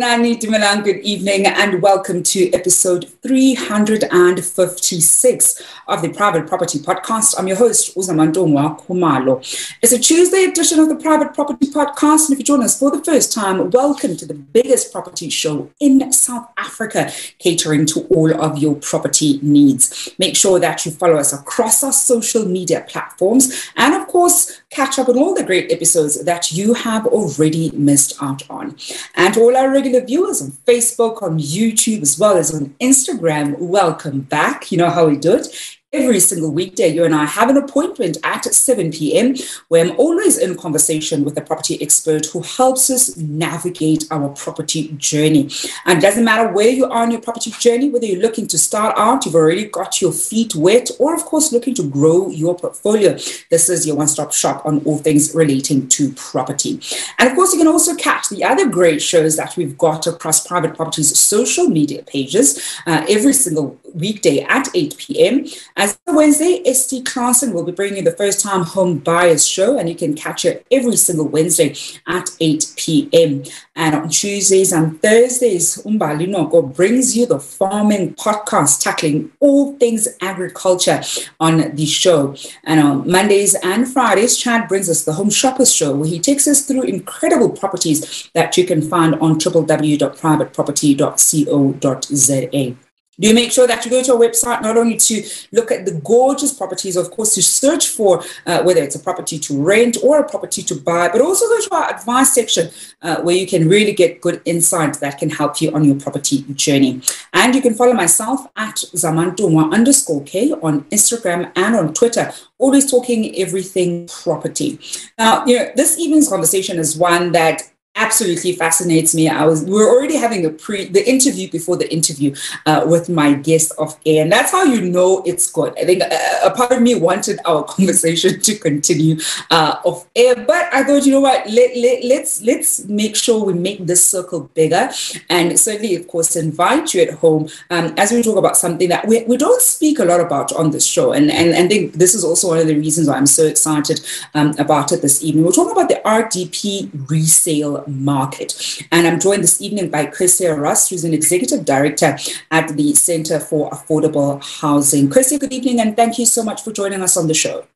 Good evening and welcome to episode 356 of the Private Property Podcast. I'm your host, Uzamantungwa Khumalo. It's a Tuesday edition of the Private Property Podcast, and if you join us for the first time, welcome to the biggest property show in South Africa, catering to all of your property needs. Make sure that you follow us across our social media platforms and, of course, catch up on all the great episodes that you have already missed out on. And all our regular viewers on Facebook, on YouTube, as well as on Instagram, welcome back. You know how we do it every single weekday, you and I have an appointment at 7 p.m. where I'm always in conversation with a property expert who helps us navigate our property journey. And it doesn't matter where you are on your property journey, whether you're looking to start out, you've already got your feet wet, or of course, looking to grow your portfolio. This is your one stop shop on all things relating to property. And of course, you can also catch the other great shows that we've got across private properties social media pages uh, every single weekday at 8 p.m. As Wednesday, ST Clarkson will be bringing the first time home buyers show, and you can catch it every single Wednesday at 8 p.m. And on Tuesdays and Thursdays, Umbali Noko brings you the farming podcast tackling all things agriculture on the show. And on Mondays and Fridays, Chad brings us the Home Shoppers Show, where he takes us through incredible properties that you can find on www.privateproperty.co.za do make sure that you go to our website not only to look at the gorgeous properties, of course, to search for uh, whether it's a property to rent or a property to buy, but also go to our advice section uh, where you can really get good insight that can help you on your property journey. And you can follow myself at Zamantungwa underscore K on Instagram and on Twitter, always talking everything property. Now, you know, this evening's conversation is one that absolutely fascinates me. I was we are already having a pre the interview before the interview uh, with my guest of air, and that's how you know it's good. I think uh, a part of me wanted our conversation to continue uh, off air, but I thought you know what let, let, let's let's make sure we make this circle bigger, and certainly of course invite you at home um, as we talk about something that we, we don't speak a lot about on this show, and and and think this is also one of the reasons why I'm so excited um, about it this evening. We're talking about the RDP resale market. And I'm joined this evening by Kecia Rust, who's an executive director at the Center for Affordable Housing. Chrisia, good evening, and thank you so much for joining us on the show.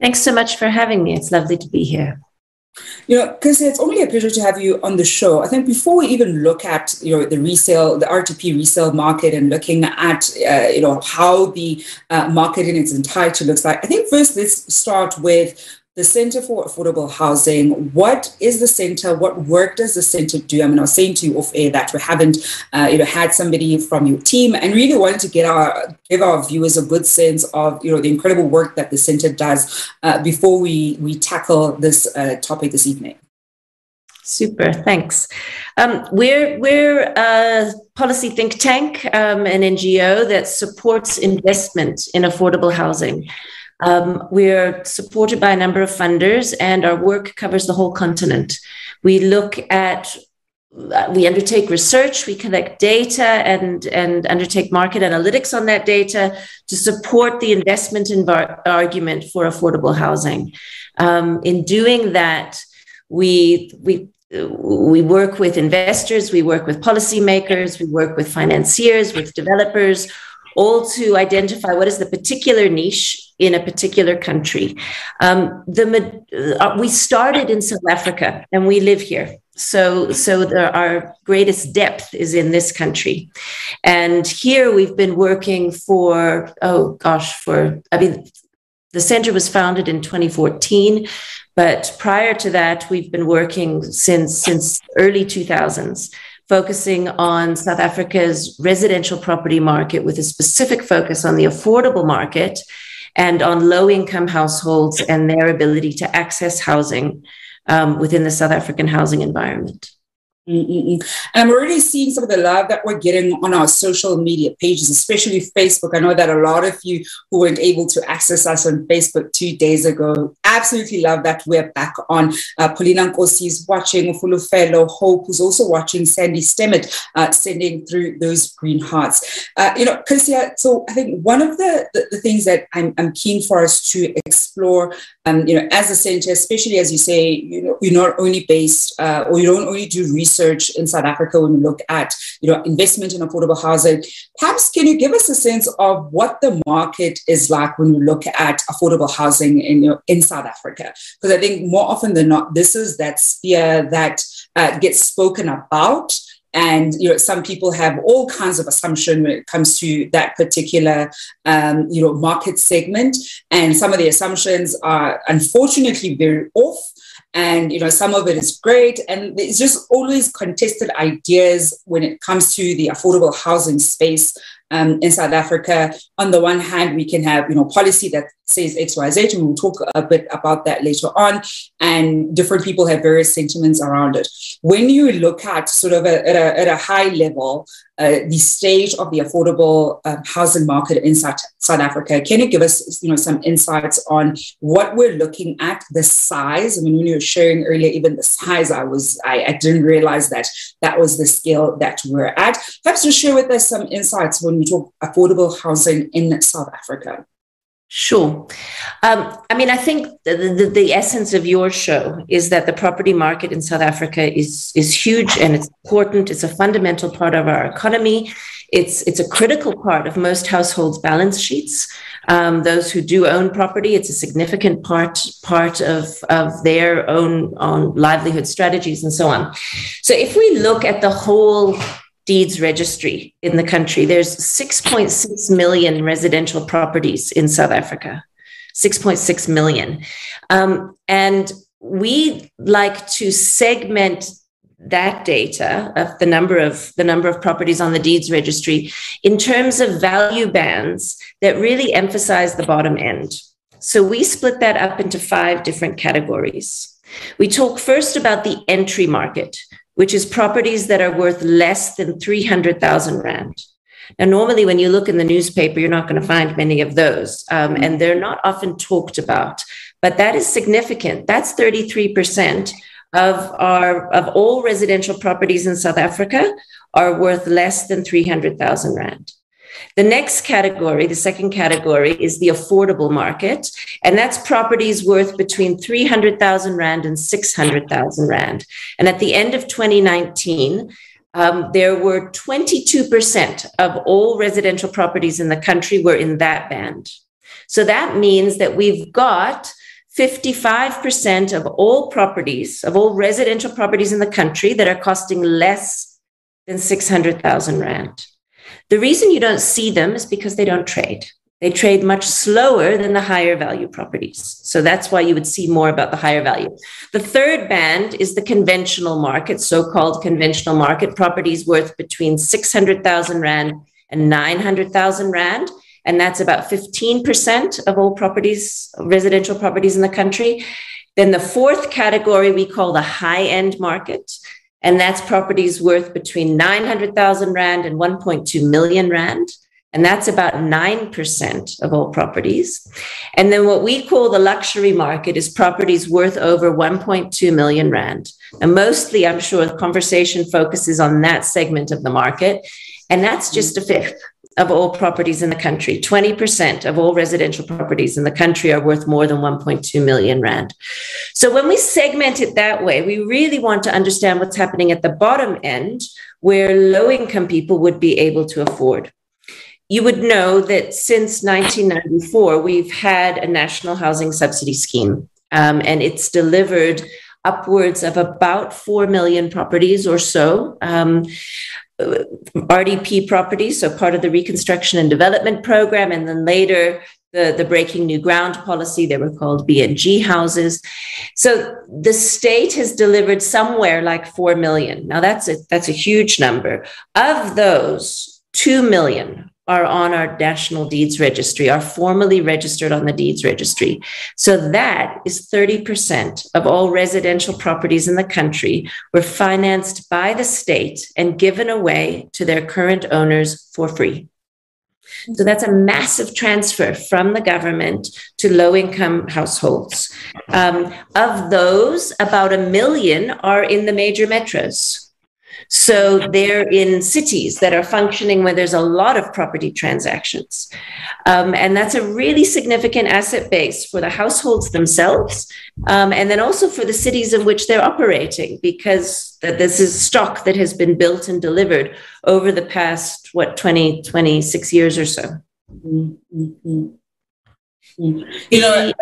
Thanks so much for having me. It's lovely to be here. You know, because it's only a pleasure to have you on the show. I think before we even look at you know the resale, the RDP resale market, and looking at uh, you know how the uh, market in its entirety looks like, I think first let's start with the Center for Affordable Housing. What is the center? What work does the center do? I mean, I was saying to you off air that we haven't, uh, you know, had somebody from your team, and really wanted to get our give our viewers a good sense of, you know, the incredible work that the center does uh, before we we tackle this uh, topic this evening. Super, thanks. Um, we're we're a policy think tank, um, an NGO that supports investment in affordable housing. Um, we're supported by a number of funders, and our work covers the whole continent. We look at we undertake research, we collect data and, and undertake market analytics on that data to support the investment envar- argument for affordable housing. Um, in doing that, we, we, we work with investors, we work with policymakers, we work with financiers, with developers, all to identify what is the particular niche in a particular country. Um, the, uh, we started in South Africa and we live here. So, so our greatest depth is in this country. And here we've been working for, oh gosh, for, I mean, the center was founded in 2014, but prior to that, we've been working since, since early 2000s focusing on South Africa's residential property market with a specific focus on the affordable market and on low income households and their ability to access housing um, within the South African housing environment. Mm-mm-mm. And I'm already seeing some of the love that we're getting on our social media pages, especially Facebook. I know that a lot of you who weren't able to access us on Facebook two days ago absolutely love that we're back on. Uh, Paulina Nkosi is watching, Fellow Hope, who's also watching, Sandy Stemmet uh, sending through those green hearts. Uh, you know, Kecia, so I think one of the, the, the things that I'm, I'm, keen for us to explore, um, you know, as a center, especially as you say, you know, you're not only based uh, or you don't only do research research in South Africa when we look at you know investment in affordable housing. Perhaps can you give us a sense of what the market is like when we look at affordable housing in you know, in South Africa? Because I think more often than not, this is that sphere that uh, gets spoken about and you know some people have all kinds of assumption when it comes to that particular um, you know market segment and some of the assumptions are unfortunately very off and you know some of it is great. And it's just always contested ideas when it comes to the affordable housing space um, in South Africa. On the one hand, we can have you know policy that says X, Y, Z, and we'll talk a bit about that later on. And different people have various sentiments around it. When you look at sort of a, at, a, at a high level, uh, the stage of the affordable uh, housing market in South, South Africa, can you give us you know some insights on what we're looking at, the size? I mean, when you were sharing earlier, even the size, I was I, I didn't realize that that was the scale that we're at. Perhaps to share with us some insights when we talk affordable housing in South Africa. Sure. Um, I mean, I think the, the, the, essence of your show is that the property market in South Africa is, is huge and it's important. It's a fundamental part of our economy. It's, it's a critical part of most households' balance sheets. Um, those who do own property, it's a significant part, part of, of their own, own livelihood strategies and so on. So if we look at the whole deeds registry in the country. There's 6.6 million residential properties in South Africa. 6.6 million. Um, and we like to segment that data of the number of the number of properties on the deeds registry in terms of value bands that really emphasize the bottom end. So we split that up into five different categories. We talk first about the entry market, which is properties that are worth less than 300,000 Rand. Now, normally when you look in the newspaper, you're not going to find many of those, um, and they're not often talked about. But that is significant. That's 33% of our of all residential properties in South Africa are worth less than 300,000 Rand. The next category, the second category, is the affordable market. And that's properties worth between 300,000 Rand and 600,000 Rand. And at the end of 2019, um, there were 22% of all residential properties in the country were in that band. So that means that we've got 55% of all properties, of all residential properties in the country that are costing less than 600,000 Rand. The reason you don't see them is because they don't trade. They trade much slower than the higher value properties. So that's why you would see more about the higher value. The third band is the conventional market, so called conventional market properties worth between 600,000 Rand and 900,000 Rand. And that's about 15% of all properties, residential properties in the country. Then the fourth category we call the high end market. And that's properties worth between 900,000 Rand and 1.2 million Rand. And that's about 9% of all properties. And then what we call the luxury market is properties worth over 1.2 million Rand. And mostly, I'm sure the conversation focuses on that segment of the market. And that's just a fifth of all properties in the country. 20% of all residential properties in the country are worth more than 1.2 million Rand. So when we segment it that way, we really want to understand what's happening at the bottom end where low income people would be able to afford. You would know that since 1994, we've had a national housing subsidy scheme, um, and it's delivered upwards of about 4 million properties or so. Um, RDP properties, so part of the reconstruction and development program, and then later the, the breaking new ground policy, they were called BNG houses. So the state has delivered somewhere like 4 million. Now that's a, that's a huge number. Of those, 2 million are on our national deeds registry, are formally registered on the deeds registry. So that is 30% of all residential properties in the country were financed by the state and given away to their current owners for free. So that's a massive transfer from the government to low income households. Um, of those, about a million are in the major metros. So they're in cities that are functioning where there's a lot of property transactions. Um, and that's a really significant asset base for the households themselves, um, and then also for the cities in which they're operating, because this is stock that has been built and delivered over the past, what, 20, 26 years or so. Mm-hmm. You know,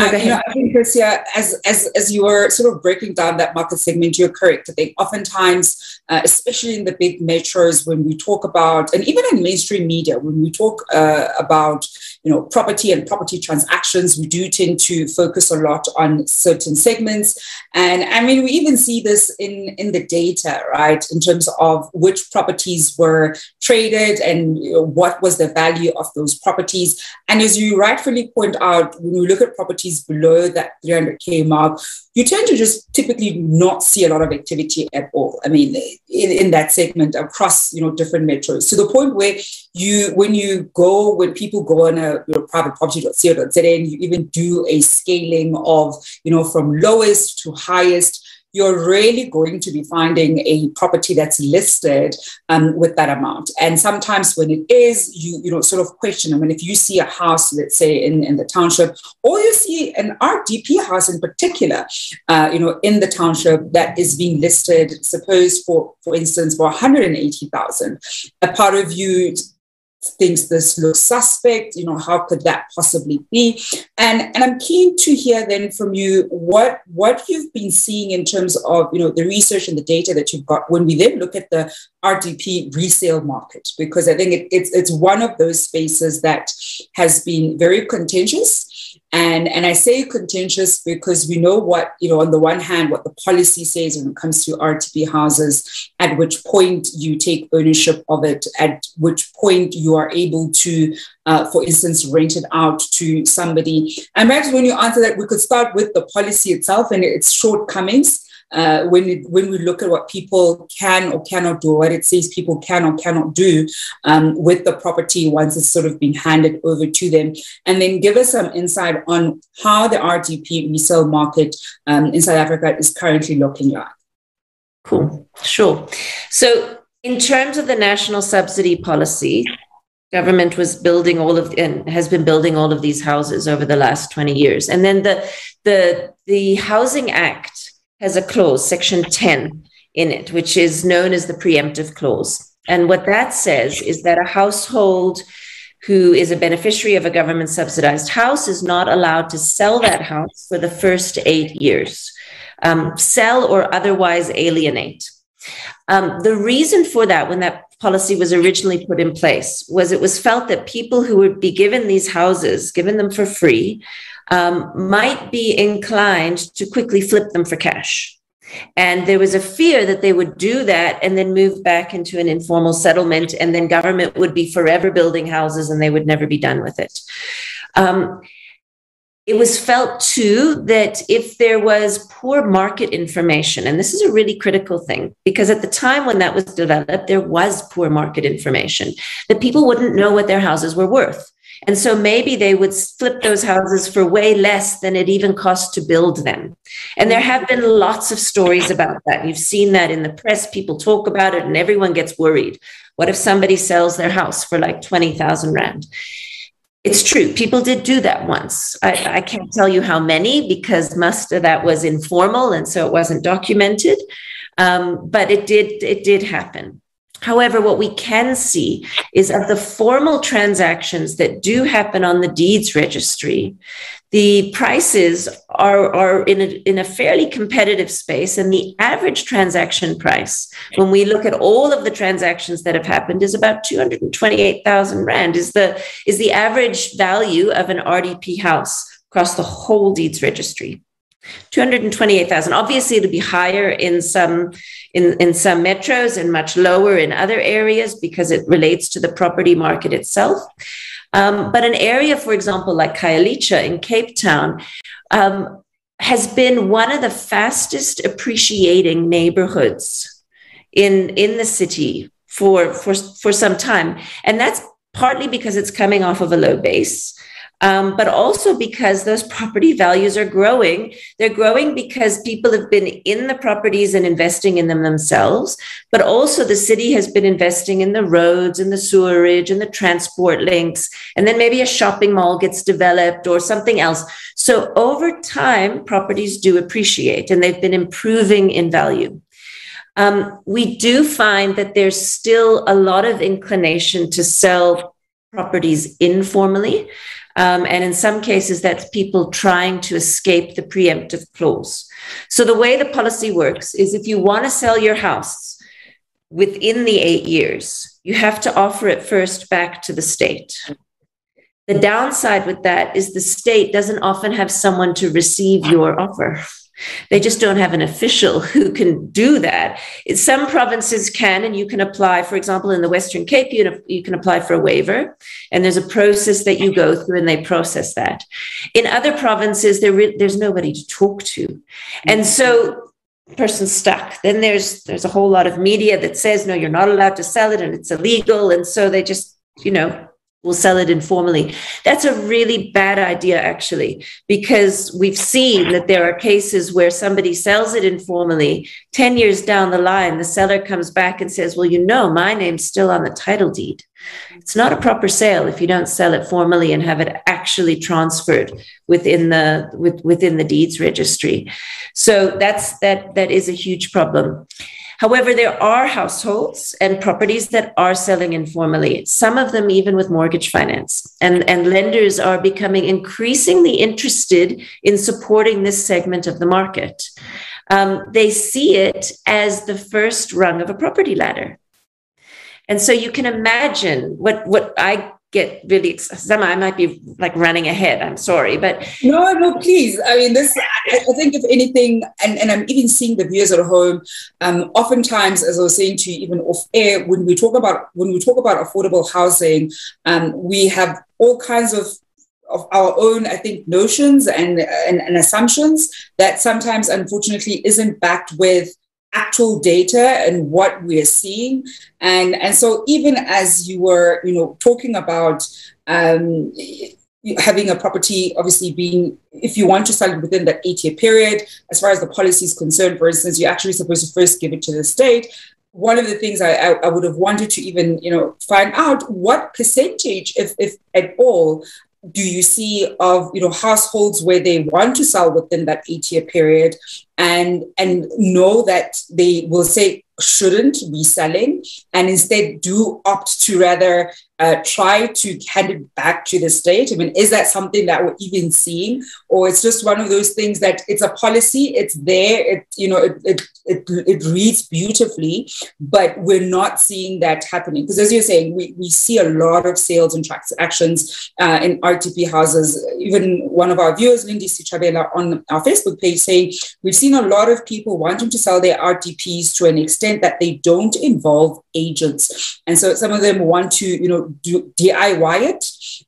uh, you know, I think, Kecia, as, as, as you were sort of breaking down that market segment, you're correct. I think oftentimes, uh, especially in the big metros, when we talk about, and even in mainstream media, when we talk uh, about, you know, property and property transactions, we do tend to focus a lot on certain segments. And I mean, we even see this in, in the data, right, in terms of which properties were traded and you know, what was the value of those properties. And as you rightfully point out, when we look at properties below that 300K mark, you tend to just typically not see a lot of activity at all. I mean, in, in that segment across, you know, different metros to the point where you, when you go, when people go on a you know, private property.co.za and you even do a scaling of, you know, from lowest to highest, you're really going to be finding a property that's listed um, with that amount. And sometimes when it is, you you know sort of question. I mean, if you see a house, let's say in, in the township, or you see an RDP house in particular, uh, you know, in the township that is being listed, suppose for for instance, for 180,000, a part of you thinks this looks suspect you know how could that possibly be? And and i'm keen to hear then from you what what you've been seeing in terms of you know the research and the data that you've got when we then look at the rdp resale market because i think it, it's it's one of those spaces that has been very contentious and, and I say contentious because we know what, you know, on the one hand, what the policy says when it comes to RDP houses, at which point you take ownership of it, at which point you are able to, uh, for instance, rent it out to somebody. And perhaps when you answer that, we could start with the policy itself and its shortcomings uh, when it, when we look at what people can or cannot do, what it says people can or cannot do um, with the property once it's sort of been handed over to them, and then give us some insight on how the RDP resale market um, in South Africa is currently looking like. Cool, sure. So, in terms of the national subsidy policy, government was building all of and has been building all of these houses over the last 20 years and then the the the housing act has a clause, section 10 in it, which is known as the preemptive clause. And what that says is that a household who is a beneficiary of a government subsidized house is not allowed to sell that house for the first eight years, um, sell or otherwise alienate. Um, the reason for that, when that policy was originally put in place, was it was felt that people who would be given these houses, given them for free, um, might be inclined to quickly flip them for cash. And there was a fear that they would do that and then move back into an informal settlement, and then government would be forever building houses and they would never be done with it. Um, it was felt too that if there was poor market information, and this is a really critical thing, because at the time when that was developed, there was poor market information, that people wouldn't know what their houses were worth. And so maybe they would flip those houses for way less than it even cost to build them. And there have been lots of stories about that. You've seen that in the press. People talk about it and everyone gets worried. What if somebody sells their house for like 20,000 Rand? It's true. People did do that once. I, I, can't tell you how many because most of that was informal and so it wasn't documented. Um, but it did. It did happen. However, what we can see is of the formal transactions that do happen on the deeds registry, the prices are, are in, a, in a fairly competitive space. And the average transaction price, when we look at all of the transactions that have happened, is about 228,000 Rand, is the, is the average value of an RDP house across the whole deeds registry. 228,000. Obviously, it'll be higher in some in, in some metros and much lower in other areas because it relates to the property market itself. Um, but an area, for example, like Khayelitsha in Cape Town, um, has been one of the fastest appreciating neighborhoods in, in the city for, for, for some time. And that's partly because it's coming off of a low base. Um, but also because those property values are growing. They're growing because people have been in the properties and investing in them themselves, but also the city has been investing in the roads and the sewerage and the transport links. And then maybe a shopping mall gets developed or something else. So over time, properties do appreciate and they've been improving in value. Um, we do find that there's still a lot of inclination to sell properties informally. Um, and in some cases, that's people trying to escape the preemptive clause. So the way the policy works is if you want to sell your house within the eight years, you have to offer it first back to the state. The downside with that is the state doesn't often have someone to receive your offer. They just don't have an official who can do that. Some provinces can, and you can apply, for example, in the Western Cape, you, you can apply for a waiver, and there's a process that you go through and they process that. In other provinces, there re- there's nobody to talk to. And so person's stuck. Then there's there's a whole lot of media that says, no, you're not allowed to sell it and it's illegal. And so they just, you know, will sell it informally. That's a really bad idea, actually, because we've seen that there are cases where somebody sells it informally. 10 years down the line, the seller comes back and says, Well, you know, my name's still on the title deed. It's not a proper sale if you don't sell it formally and have it actually transferred within the with, within the deeds registry. So that's that that is a huge problem. However, there are households and properties that are selling informally, some of them even with mortgage finance. And, and lenders are becoming increasingly interested in supporting this segment of the market. Um, they see it as the first rung of a property ladder. And so you can imagine what, what I get really some i might be like running ahead i'm sorry but no no please. I mean this i, I think if anything and, and i'm even seeing the viewers at home um oftentimes as i was saying to you even off air when we talk about when we talk about affordable housing um we have all kinds of of our own, I think, notions and, and, and assumptions that sometimes, unfortunately, isn't backed with actual data and what we're seeing. And and so even as you were you know talking about um, having a property obviously being if you want to sell it within that eight year period as far as the policy is concerned for instance you're actually supposed to first give it to the state. One of the things I, I, I would have wanted to even you know find out what percentage if, if at all do you see of you know households where they want to sell within that eight year period and and know that they will say shouldn't be selling and instead do opt to rather uh, try to hand it back to the state? I mean, is that something that we're even seeing, or it's just one of those things that it's a policy, it's there, it you know, it it it, it reads beautifully, but we're not seeing that happening because, as you're saying, we, we see a lot of sales and transactions uh, in RDP houses. Even one of our viewers, Lindy Sichabela, on our Facebook page, saying we've seen a lot of people wanting to sell their RDPs to an extent that they don't involve agents, and so some of them want to, you know do DIY it.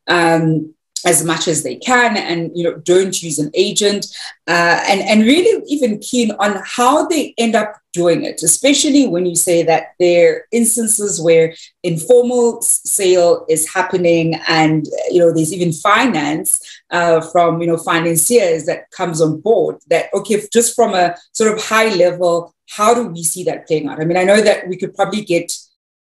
Um, as much as they can and you know don't use an agent uh, and and really even keen on how they end up doing it especially when you say that there are instances where informal sale is happening and you know there's even finance uh, from you know financiers that comes on board that okay just from a sort of high level how do we see that playing out i mean i know that we could probably get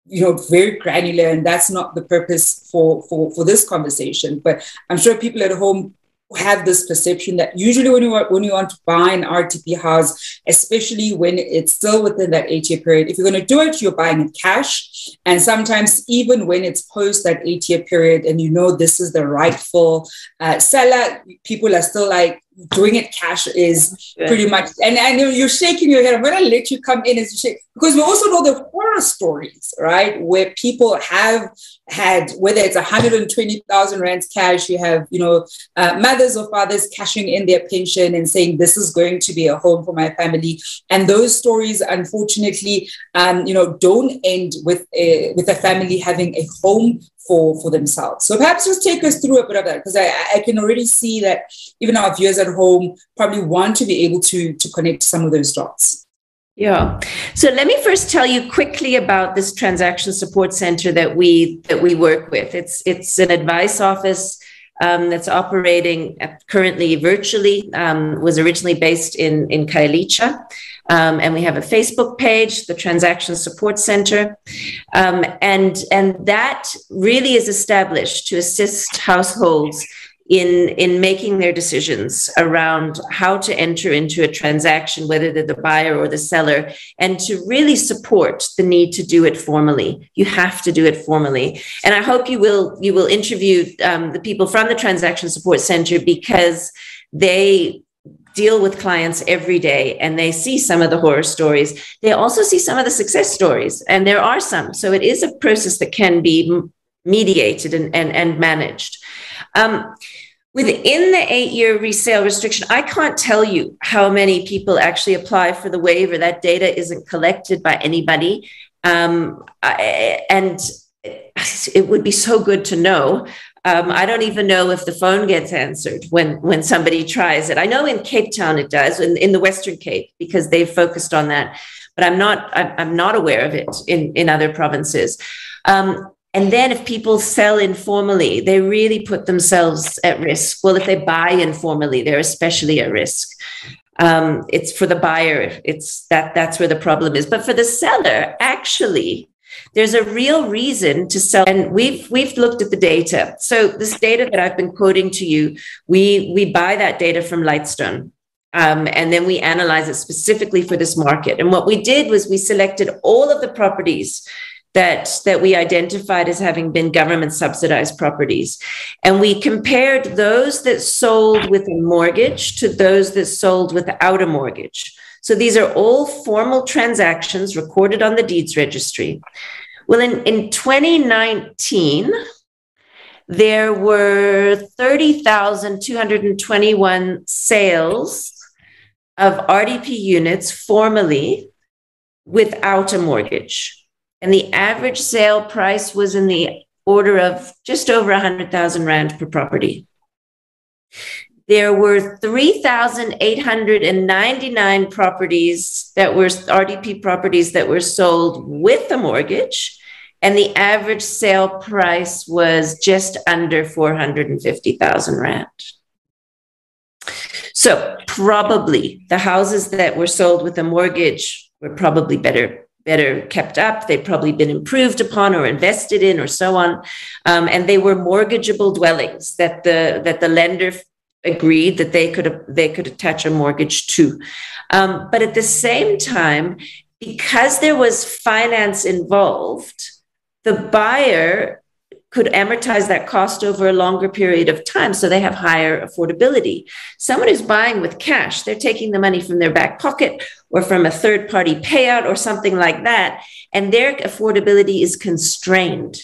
you know very granular and that's not the purpose for for for this conversation but i'm sure people at home have this perception that usually when you want, when you want to buy an RDP house, especially when it's still within that eight year period, if you're going to do it, you're buying it cash. And sometimes even when it's post that eight year period, and you know this is the rightful uh, seller, people are still like, doing it cash is pretty much and know you're shaking your head. I'm gonna let you come in as you shake because we also know the horror stories, right? Where people have had whether it's 120,000 rands cash, you have you know uh, mothers or fathers cashing in their pension and saying this is going to be a home for my family, and those stories unfortunately, um, you know, don't end with a, with a family having a home for, for themselves. So perhaps just take us through a bit of that because I, I can already see that even our viewers at home probably want to be able to, to connect some of those dots. Yeah. So let me first tell you quickly about this transaction support center that we that we work with. It's it's an advice office um, that's operating currently virtually, um, was originally based in, in Khayelitsha. Um, and we have a Facebook page, the Transaction Support Center. Um, and, and that really is established to assist households in in making their decisions around how to enter into a transaction whether they're the buyer or the seller and to really support the need to do it formally you have to do it formally and i hope you will you will interview um, the people from the transaction support center because they deal with clients every day and they see some of the horror stories they also see some of the success stories and there are some so it is a process that can be mediated and, and, and managed um, within the eight year resale restriction, I can't tell you how many people actually apply for the waiver. That data isn't collected by anybody. Um, I, and it would be so good to know. Um, I don't even know if the phone gets answered when when somebody tries it. I know in Cape Town it does, in, in the Western Cape, because they've focused on that. But I'm not I'm not aware of it in in other provinces. Um, and then if people sell informally, they really put themselves at risk. Well, if they buy informally, they're especially at risk. Um, it's for the buyer. It's that that's where the problem is. But for the seller, actually, there's a real reason to sell. And we've we've looked at the data. So this data that I've been quoting to you, we we buy that data from Lightstone. Um, and then we analyze it specifically for this market. And what we did was we selected all of the properties that that we identified as having been government subsidized properties and we compared those that sold with a mortgage to those that sold without a mortgage so these are all formal transactions recorded on the deeds registry well in, in 2019 there were 30,221 sales of RDP units formally without a mortgage and the average sale price was in the order of just over 100,000 Rand per property. There were 3,899 properties that were RDP properties that were sold with a mortgage, and the average sale price was just under 450,000 Rand. So, probably the houses that were sold with a mortgage were probably better better kept up. They'd probably been improved upon or invested in or so on. Um, and they were mortgageable dwellings that the, that the lender agreed that they could, they could attach a mortgage to. Um, but at the same time, because there was finance involved, the buyer could amortize that cost over a longer period of time so they have higher affordability. Someone who's buying with cash, they're taking the money from their back pocket or from a third party payout or something like that, and their affordability is constrained.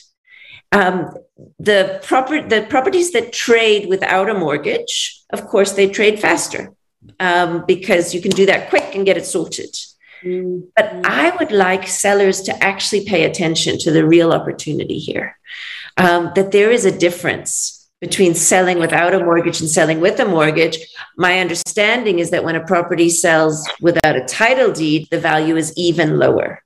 Um, the, proper, the properties that trade without a mortgage, of course, they trade faster um, because you can do that quick and get it sorted. Mm-hmm. But I would like sellers to actually pay attention to the real opportunity here um, that there is a difference between selling without a mortgage and selling with a mortgage. My understanding is that when a property sells without a title deed, the value is even lower.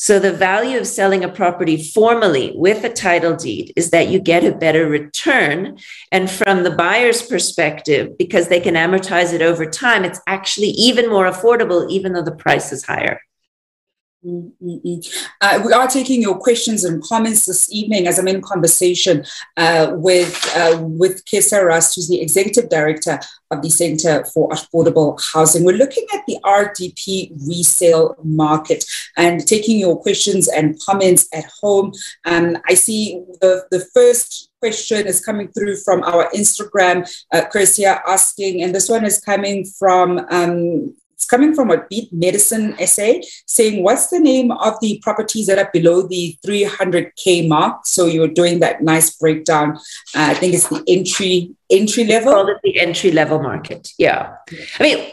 So, the value of selling a property formally with a title deed is that you get a better return. And from the buyer's perspective, because they can amortize it over time, it's actually even more affordable, even though the price is higher. Mm-hmm. Uh, we are taking your questions and comments this evening as I'm in conversation uh, with uh, with Kecia Rust, who's the executive director of the Center for Affordable Housing. We're looking at the RDP resale market and taking your questions and comments at home. Um, I see the, the first question is coming through from our Instagram, uh, Chris asking, and this one is coming from um, it's coming from a Beat Medicine essay saying, What's the name of the properties that are below the 300K mark? So you're doing that nice breakdown. Uh, I think it's the entry entry level. Call it the entry level market. Yeah. I mean,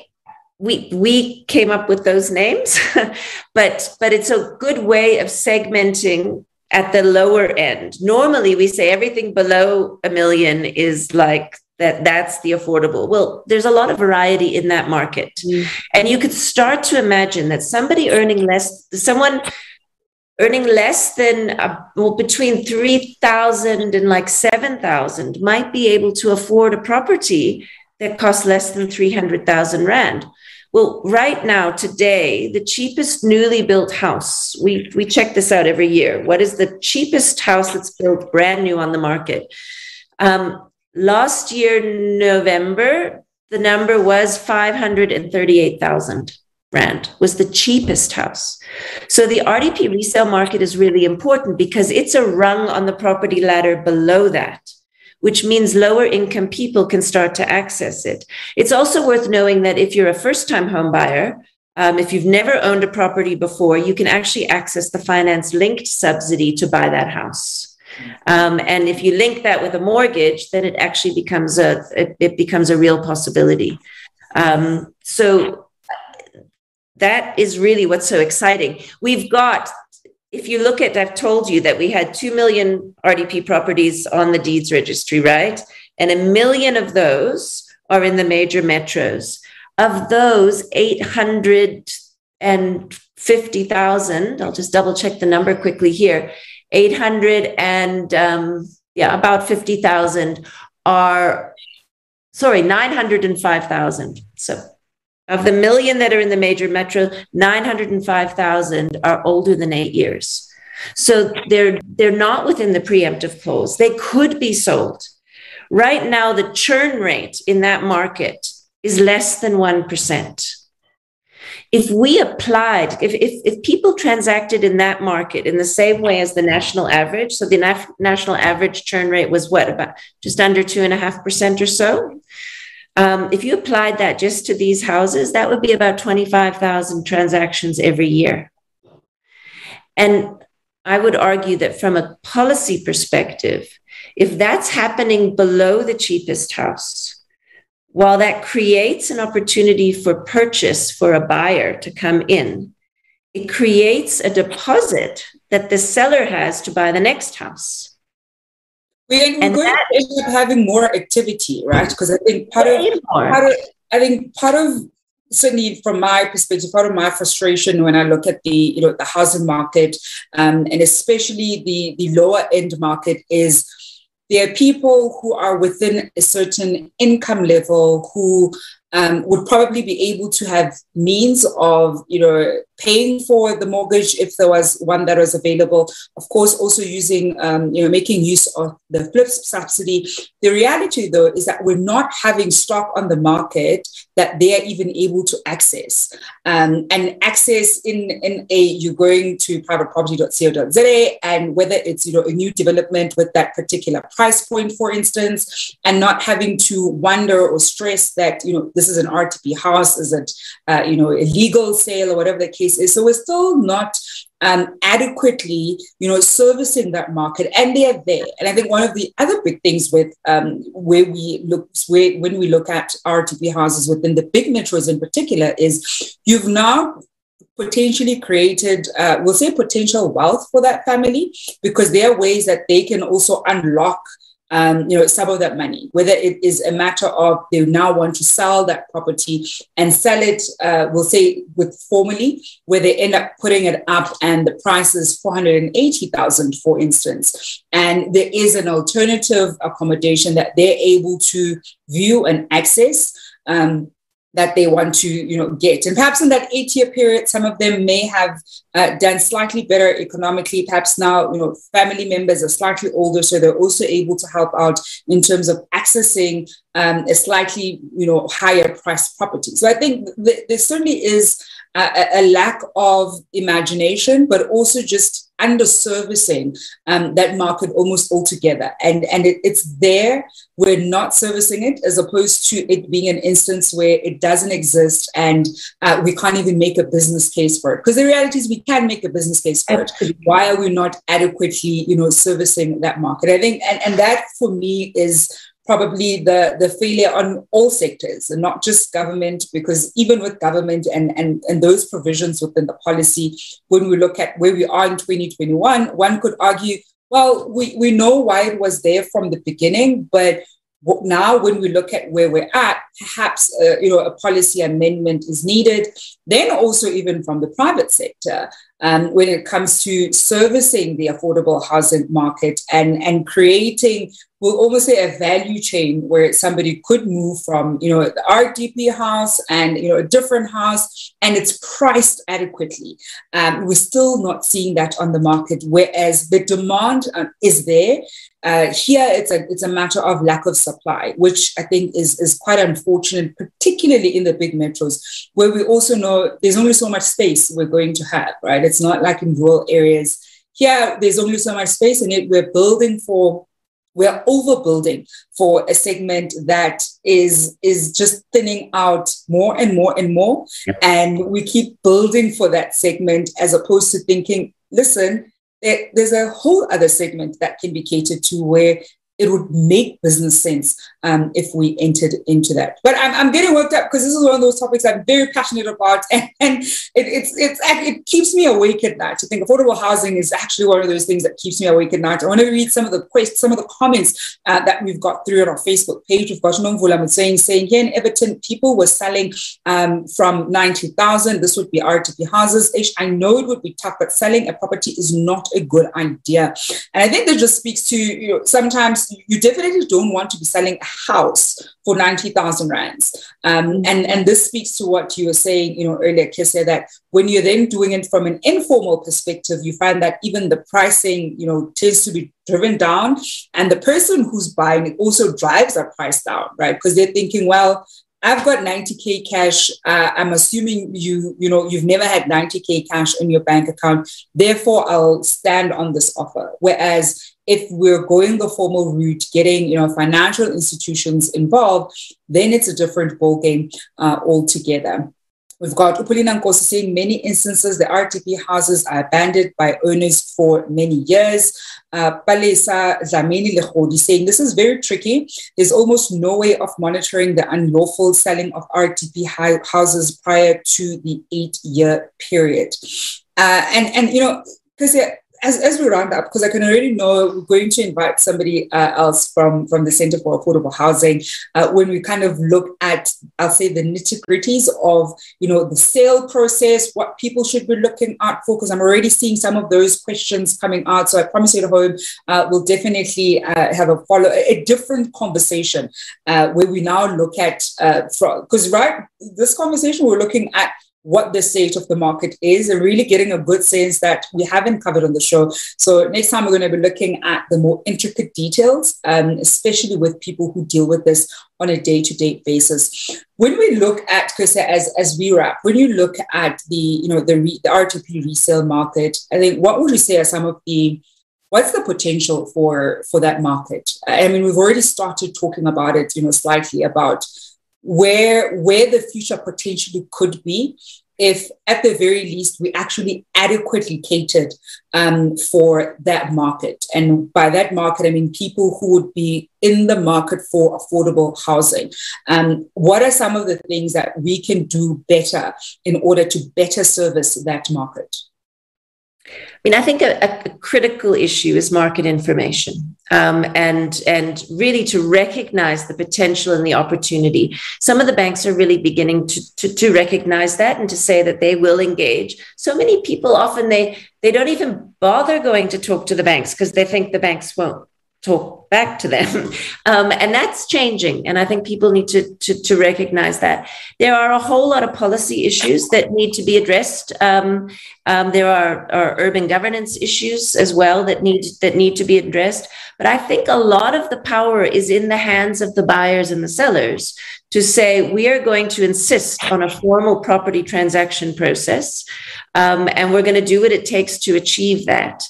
we we came up with those names, but but it's a good way of segmenting at the lower end. Normally, we say everything below a million is like that that's the affordable. Well there's a lot of variety in that market. Mm. and you could start to imagine that somebody earning less someone earning less than uh, well, between 3000 and like 7000 might be able to afford a property that costs less than 300000 rand. Well right now today the cheapest newly built house we we check this out every year. What is the cheapest house that's built brand new on the market? Um, last year november the number was 538000 rand was the cheapest house. So the RDP resale market is really important because it's a rung on the property ladder below that, which means lower income people can start to access it. It's also worth knowing that if you're a first time home buyer, um, if you've never owned a property before, you can actually access the finance linked subsidy to buy that house. Um, and if you link that with a mortgage, then it actually becomes a it, it becomes a real possibility. Um, so that is really what's so exciting. We've got, if you look at, I've told you that we had 2 million RDP properties on the deeds registry, right? And a million of those are in the major metros. Of those, 850,000, I'll just double check the number quickly here, 800 and, um, yeah, about 50,000 are, sorry, 905,000. So of the million that are in the major metro, 905,000 are older than eight years. So they're, they're not within the preemptive clause. They could be sold. Right now, the churn rate in that market is less than 1%. If we applied, if, if, if people transacted in that market in the same way as the national average, so the na- national average churn rate was what, about just under 2.5% or so? Um, if you applied that just to these houses, that would be about 25,000 transactions every year. And I would argue that from a policy perspective, if that's happening below the cheapest house, while that creates an opportunity for purchase for a buyer to come in, it creates a deposit that the seller has to buy the next house. We, are going that, to end up having more activity, right? Because I think part of, part of, I think part of certainly from my perspective, part of my frustration when I look at the you know the housing market um, and especially the the lower end market is there are people who are within a certain income level who um, would probably be able to have means of you know paying for the mortgage if there was one that was available. Of course, also using, um, you know, making use of the FLISP subsidy. The reality, though, is that we're not having stock on the market that they are even able to access. Um, and access in, in a, you're going to privateproperty.co.za and whether it's, you know, a new development with that particular price point, for instance, and not having to wonder or stress that, you know, this is an RDP house, is it, uh, you know, a legal sale or whatever the case is. So we're still not um, adequately, you know, servicing that market, and they are there. And I think one of the other big things with um, where we look, where, when we look at RDP houses within the big metros in particular, is you've now potentially created, uh, we'll say, potential wealth for that family because there are ways that they can also unlock um, you know, some of that money, whether it is a matter of they now want to sell that property and sell it, uh, we'll say with formally, where they end up putting it up and the price is 480,000, for instance. And there is an alternative accommodation that they're able to view and access. Um, that they want to you know get. And perhaps in that eight year period some of them may have uh, done slightly better economically. Perhaps now you know family members are slightly older so they're also able to help out in terms of accessing um, a slightly you know higher price property. So i think th- there certainly is a, a lack of imagination but also just underservicing um, that market almost altogether. And, and it, it's there, we're not servicing it, as opposed to it being an instance where it doesn't exist and uh, we can't even make a business case for it. Because the reality is we can make a business case for it. Why are we not adequately, you know, servicing that market? I think, and, and that for me is probably the, the failure on all sectors and not just government, because even with government and, and, and those provisions within the policy, when we look at where we are in 2021, one could argue, well, we, we know why it was there from the beginning, but now when we look at where we're at, perhaps uh, you know a policy amendment is needed. Then also even from the private sector, um, when it comes to servicing the affordable housing market and and creating we'll almost say a value chain where somebody could move from you know the RDP house and you know a different house and it's priced adequately. Um, we're still not seeing that on the market, whereas the demand uh, is there. Uh, here, it's a it's a matter of lack of supply, which I think is is quite unfortunate, particularly in the big metros, where we also know there's only so much space we're going to have. Right? It's not like in rural areas. Here, there's only so much space, and it, we're building for we're overbuilding for a segment that is is just thinning out more and more and more yep. and we keep building for that segment as opposed to thinking listen there's a whole other segment that can be catered to where it would make business sense um, if we entered into that. But I'm, I'm getting worked up because this is one of those topics I'm very passionate about, and, and it, it's it's it keeps me awake at night. I think affordable housing is actually one of those things that keeps me awake at night. I want to read some of the questions, some of the comments uh, that we've got through on our Facebook page. We've got Nomvula saying saying here in Evaton, people were selling um, from ninety thousand. This would be RDP houses. I know it would be tough, but selling a property is not a good idea. And I think that just speaks to you know sometimes you definitely don't want to be selling a house for 90,000 rands. Um, and, and this speaks to what you were saying, you know, earlier, Kecia, that when you're then doing it from an informal perspective, you find that even the pricing, you know, tends to be driven down. And the person who's buying it also drives that price down, right? Because they're thinking, well, I've got 90k cash. Uh, I'm assuming you, you know, you've never had 90k cash in your bank account. Therefore, I'll stand on this offer. Whereas if we're going the formal route, getting you know financial institutions involved, then it's a different ballgame uh, altogether. We've got Upolina Nkosi saying many instances the RDP houses are abandoned by owners for many years. Uh, Palesa Zamini Lehodi saying this is very tricky. There's almost no way of monitoring the unlawful selling of RDP houses prior to the eight year period. Uh, and, and, you know, because as, as we round up, because I can already know we're going to invite somebody uh, else from, from the Center for Affordable Housing uh, when we kind of look at, I'll say, the nitty gritties of, you know, the sale process, what people should be looking out for, because I'm already seeing some of those questions coming out. So I promise you at home, uh, we'll definitely uh, have a follow, a different conversation uh, where we now look at, because uh, right, this conversation, we're looking at what the state of the market is and really getting a good sense that we haven't covered on the show. So next time we're going to be looking at the more intricate details, um, especially with people who deal with this on a day-to-day basis. When we look at Kecia as as we wrap, when you look at the you know the re, the RDP resale market, I think what would you say are some of the what's the potential for for that market? I mean, we've already started talking about it, you know, slightly about where where the future potentially could be if at the very least we actually adequately catered um, for that market. And by that market i mean people who would be in the market for affordable housing. Um, what are some of the things that we can do better in order to better service that market I mean, I think a, a critical issue is market information, um, and and really to recognize the potential and the opportunity. Some of the banks are really beginning to, to to recognize that and to say that they will engage. So many people often they they don't even bother going to talk to the banks because they think the banks won't talk back to them. Um, and that's changing. And I think people need to, to, to, recognize that. There are a whole lot of policy issues that need to be addressed. Um, um, there are, are, urban governance issues as well that need, that need to be addressed. But I think a lot of the power is in the hands of the buyers and the sellers to say, we are going to insist on a formal property transaction process. Um, and we're going to do what it takes to achieve that.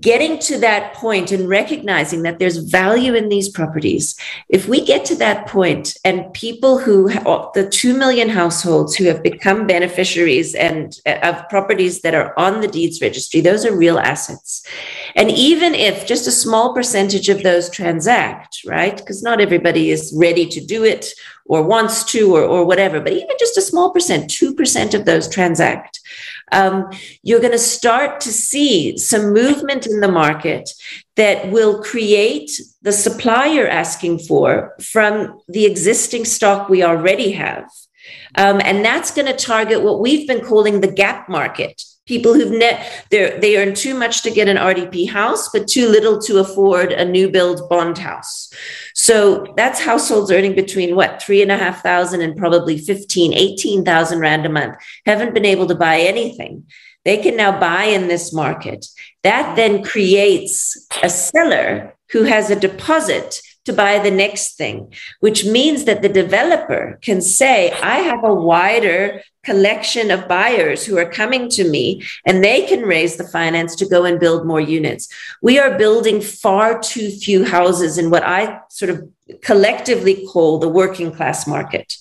Getting to that point and recognizing that there's value in these properties. If we get to that point and people who the 2 million households who have become beneficiaries and uh, of properties that are on the deeds registry those are real assets. And even if just a small percentage of those transact right because not everybody is ready to do it or wants to or, or whatever, but even just a small percent, 2% of those transact, um, you're going to start to see some movement in the market that will create the supply you're asking for from the existing stock we already have. Um, and that's going to target what we've been calling the gap market people who've net they they earn too much to get an RDP house, but too little to afford a new build bond house. So that's households earning between what three and a half thousand and probably 15, 18,000 rand a month, haven't been able to buy anything. They can now buy in this market. That then creates a seller who has a deposit to buy the next thing, which means that the developer can say, I have a wider collection of buyers who are coming to me and they can raise the finance to go and build more units. We are building far too few houses in what I sort of collectively call the working class market.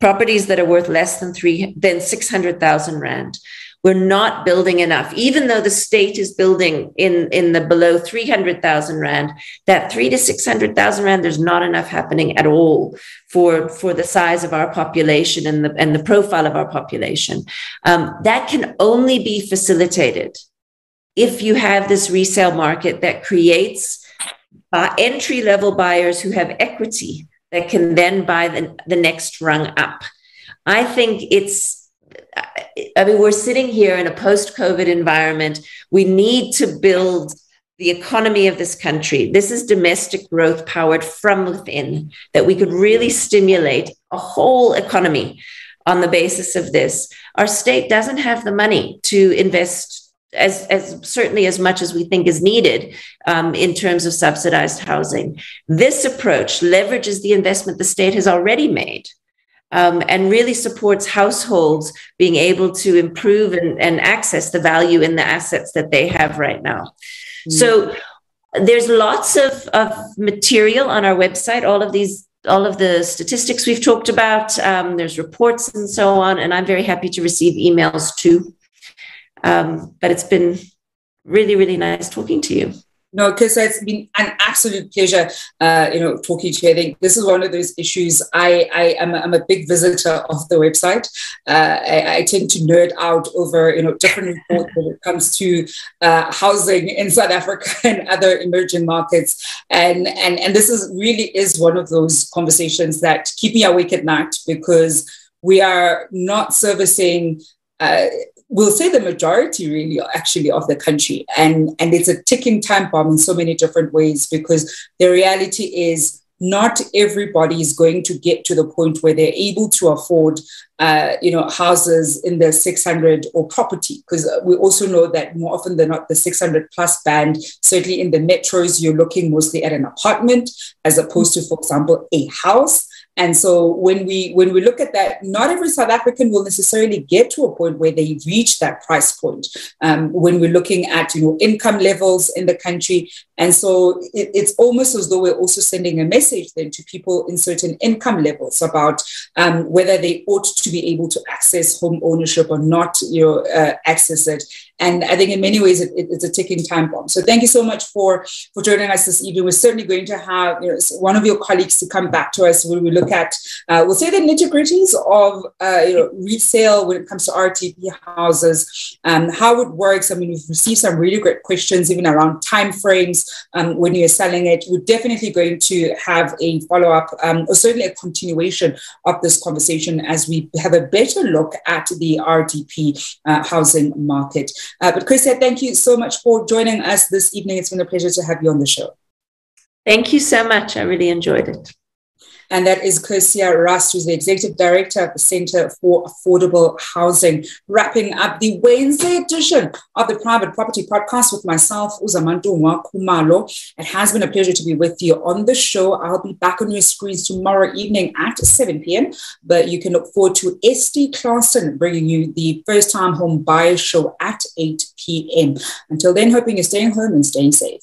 Properties that are worth less than three than 600,000 rand we're not building enough. Even though the state is building in in the below 300,000 rand that 3 to 600,000 rand there's not enough happening at all for for the size of our population and the and the profile of our population. Um, that can only be facilitated if you have this resale market that creates uh, entry level buyers who have equity that can then buy the, the next rung up. I think it's I mean, we're sitting here in a post COVID environment. We need to build the economy of this country. This is domestic growth powered from within, that we could really stimulate a whole economy on the basis of this. Our state doesn't have the money to invest as, as certainly as much as we think is needed um, in terms of subsidized housing. This approach leverages the investment the state has already made um, and really supports households being able to improve and, and, access the value in the assets that they have right now. Mm-hmm. So there's lots of, of material on our website, all of these all of the statistics we've talked about. Um, there's reports and so on, and I'm very happy to receive emails too. Um, but it's been really, really nice talking to you. No, because it's been an absolute pleasure, uh, you know, talking to you. I think this is one of those issues. I, I am a, I'm a big visitor of the website. Uh, I, I, tend to nerd out over, you know, different reports when it comes to uh, housing in South Africa and other emerging markets. And, and, and this is really is one of those conversations that keep me awake at night because we are not servicing uh, we'll say the majority really actually of the country. And and it's a ticking time bomb in so many different ways because the reality is not everybody is going to get to the point where they're able to afford uh, you know houses in the 600 or property. Because we also know that more often than not the 600 plus band certainly in the metros you're looking mostly at an apartment as opposed to for example a house and so when we when we look at that, not every South African will necessarily get to a point where they reach that price point. Um, when we're looking at you know income levels in the country, and so it, it's almost as though we're also sending a message then to people in certain income levels about um, whether they ought to be able to access home ownership or not, you know, uh, access it. And I think in many ways it, it, it's a ticking time bomb. So thank you so much for for joining us this evening. We're certainly going to have you know, one of your colleagues to come back to us when we look at uh, we'll say the nitty gritties of uh, you know resale when it comes to RDP houses, um, how it works. I mean, we've received some really great questions even around timeframes um, when you're selling it. We're definitely going to have a follow up um, or certainly a continuation of this conversation as we have a better look at the RDP uh, housing market. Uh, but Chris, thank you so much for joining us this evening. It's been a pleasure to have you on the show. Thank you so much. I really enjoyed it and that is Kecia Rust, who's the Executive Director of the Center for Affordable Housing. Wrapping up the Wednesday edition of the Private Property Podcast with myself, Uzamantungwa Khumalo. It has been a pleasure to be with you on the show. I'll be back on your screens tomorrow evening at 7 p.m., but you can look forward to SD Clarkson bringing you the first time home buyer show at 8 p.m. Until then, hoping you're staying home and staying safe.